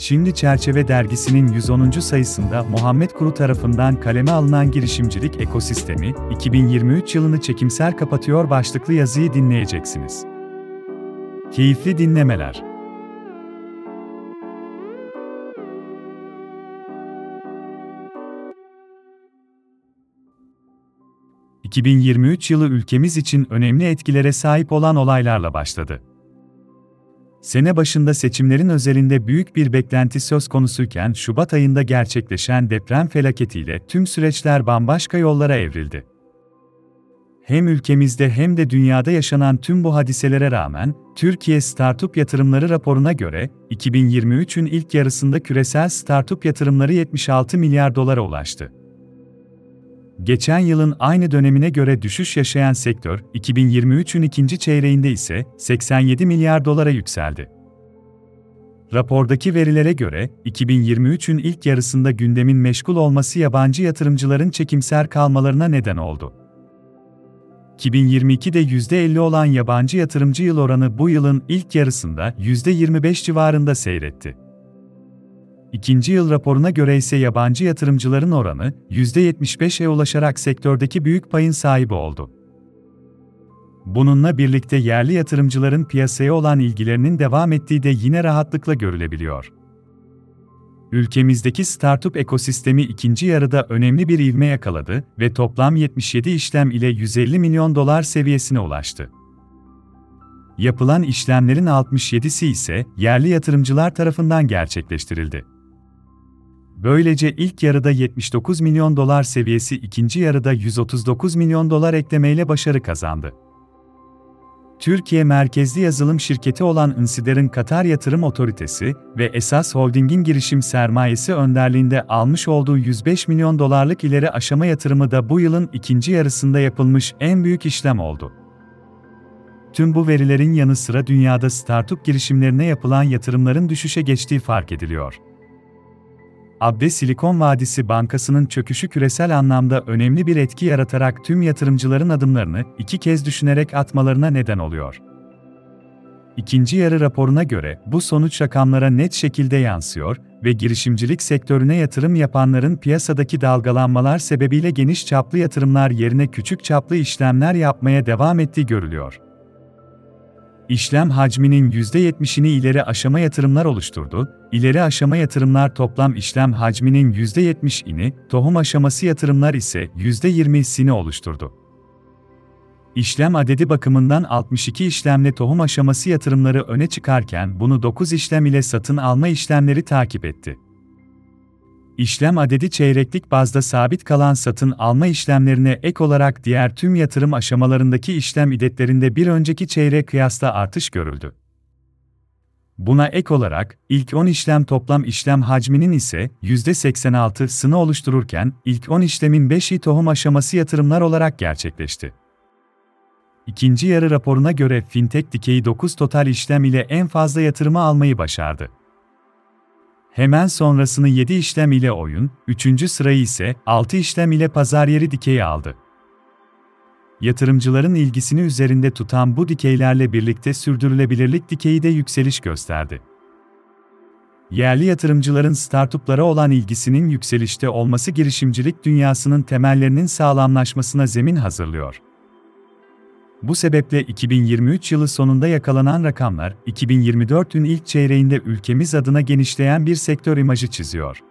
Şimdi Çerçeve dergisinin 110. sayısında Muhammed Kuru tarafından kaleme alınan girişimcilik ekosistemi, 2023 yılını çekimser kapatıyor başlıklı yazıyı dinleyeceksiniz. Keyifli dinlemeler. ...2023 yılı ülkemiz için önemli etkilere sahip olan olaylarla başladı. Sene başında seçimlerin özelinde büyük bir beklenti söz konusuyken Şubat ayında gerçekleşen deprem felaketiyle tüm süreçler bambaşka yollara evrildi. Hem ülkemizde hem de dünyada yaşanan tüm bu hadiselere rağmen, Türkiye Startup Yatırımları raporuna göre, 2023'ün ilk yarısında küresel startup yatırımları 76 milyar dolara ulaştı. Geçen yılın aynı dönemine göre düşüş yaşayan sektör, 2023'ün ikinci çeyreğinde ise 87 milyar dolara yükseldi. Rapordaki verilere göre, 2023'ün ilk yarısında gündemin meşgul olması yabancı yatırımcıların çekimser kalmalarına neden oldu. 2022'de %50 olan yabancı yatırımcı yıl oranı bu yılın ilk yarısında %25 civarında seyretti. İkinci yıl raporuna göre ise yabancı yatırımcıların oranı %75'e ulaşarak sektördeki büyük payın sahibi oldu. Bununla birlikte yerli yatırımcıların piyasaya olan ilgilerinin devam ettiği de yine rahatlıkla görülebiliyor. Ülkemizdeki startup ekosistemi ikinci yarıda önemli bir ivme yakaladı ve toplam 77 işlem ile 150 milyon dolar seviyesine ulaştı. Yapılan işlemlerin 67'si ise yerli yatırımcılar tarafından gerçekleştirildi. Böylece ilk yarıda 79 milyon dolar seviyesi ikinci yarıda 139 milyon dolar eklemeyle başarı kazandı. Türkiye merkezli yazılım şirketi olan Insider'ın Katar Yatırım Otoritesi ve Esas Holding'in girişim sermayesi önderliğinde almış olduğu 105 milyon dolarlık ileri aşama yatırımı da bu yılın ikinci yarısında yapılmış en büyük işlem oldu. Tüm bu verilerin yanı sıra dünyada startup girişimlerine yapılan yatırımların düşüşe geçtiği fark ediliyor. Abde Silikon Vadisi Bankası'nın çöküşü küresel anlamda önemli bir etki yaratarak tüm yatırımcıların adımlarını iki kez düşünerek atmalarına neden oluyor. İkinci yarı raporuna göre bu sonuç rakamlara net şekilde yansıyor ve girişimcilik sektörüne yatırım yapanların piyasadaki dalgalanmalar sebebiyle geniş çaplı yatırımlar yerine küçük çaplı işlemler yapmaya devam ettiği görülüyor işlem hacminin %70'ini ileri aşama yatırımlar oluşturdu. İleri aşama yatırımlar toplam işlem hacminin %70'ini, tohum aşaması yatırımlar ise %20'sini oluşturdu. İşlem adedi bakımından 62 işlemle tohum aşaması yatırımları öne çıkarken bunu 9 işlem ile satın alma işlemleri takip etti. İşlem adedi çeyreklik bazda sabit kalan satın alma işlemlerine ek olarak diğer tüm yatırım aşamalarındaki işlem idetlerinde bir önceki çeyrek kıyasla artış görüldü. Buna ek olarak, ilk 10 işlem toplam işlem hacminin ise %86'sını oluştururken, ilk 10 işlemin 5'i tohum aşaması yatırımlar olarak gerçekleşti. İkinci yarı raporuna göre Fintech dikeyi 9 total işlem ile en fazla yatırımı almayı başardı. Hemen sonrasını 7 işlem ile oyun, 3. sırayı ise 6 işlem ile pazar yeri dikeyi aldı. Yatırımcıların ilgisini üzerinde tutan bu dikeylerle birlikte sürdürülebilirlik dikeyi de yükseliş gösterdi. Yerli yatırımcıların startuplara olan ilgisinin yükselişte olması girişimcilik dünyasının temellerinin sağlamlaşmasına zemin hazırlıyor. Bu sebeple 2023 yılı sonunda yakalanan rakamlar, 2024'ün ilk çeyreğinde ülkemiz adına genişleyen bir sektör imajı çiziyor.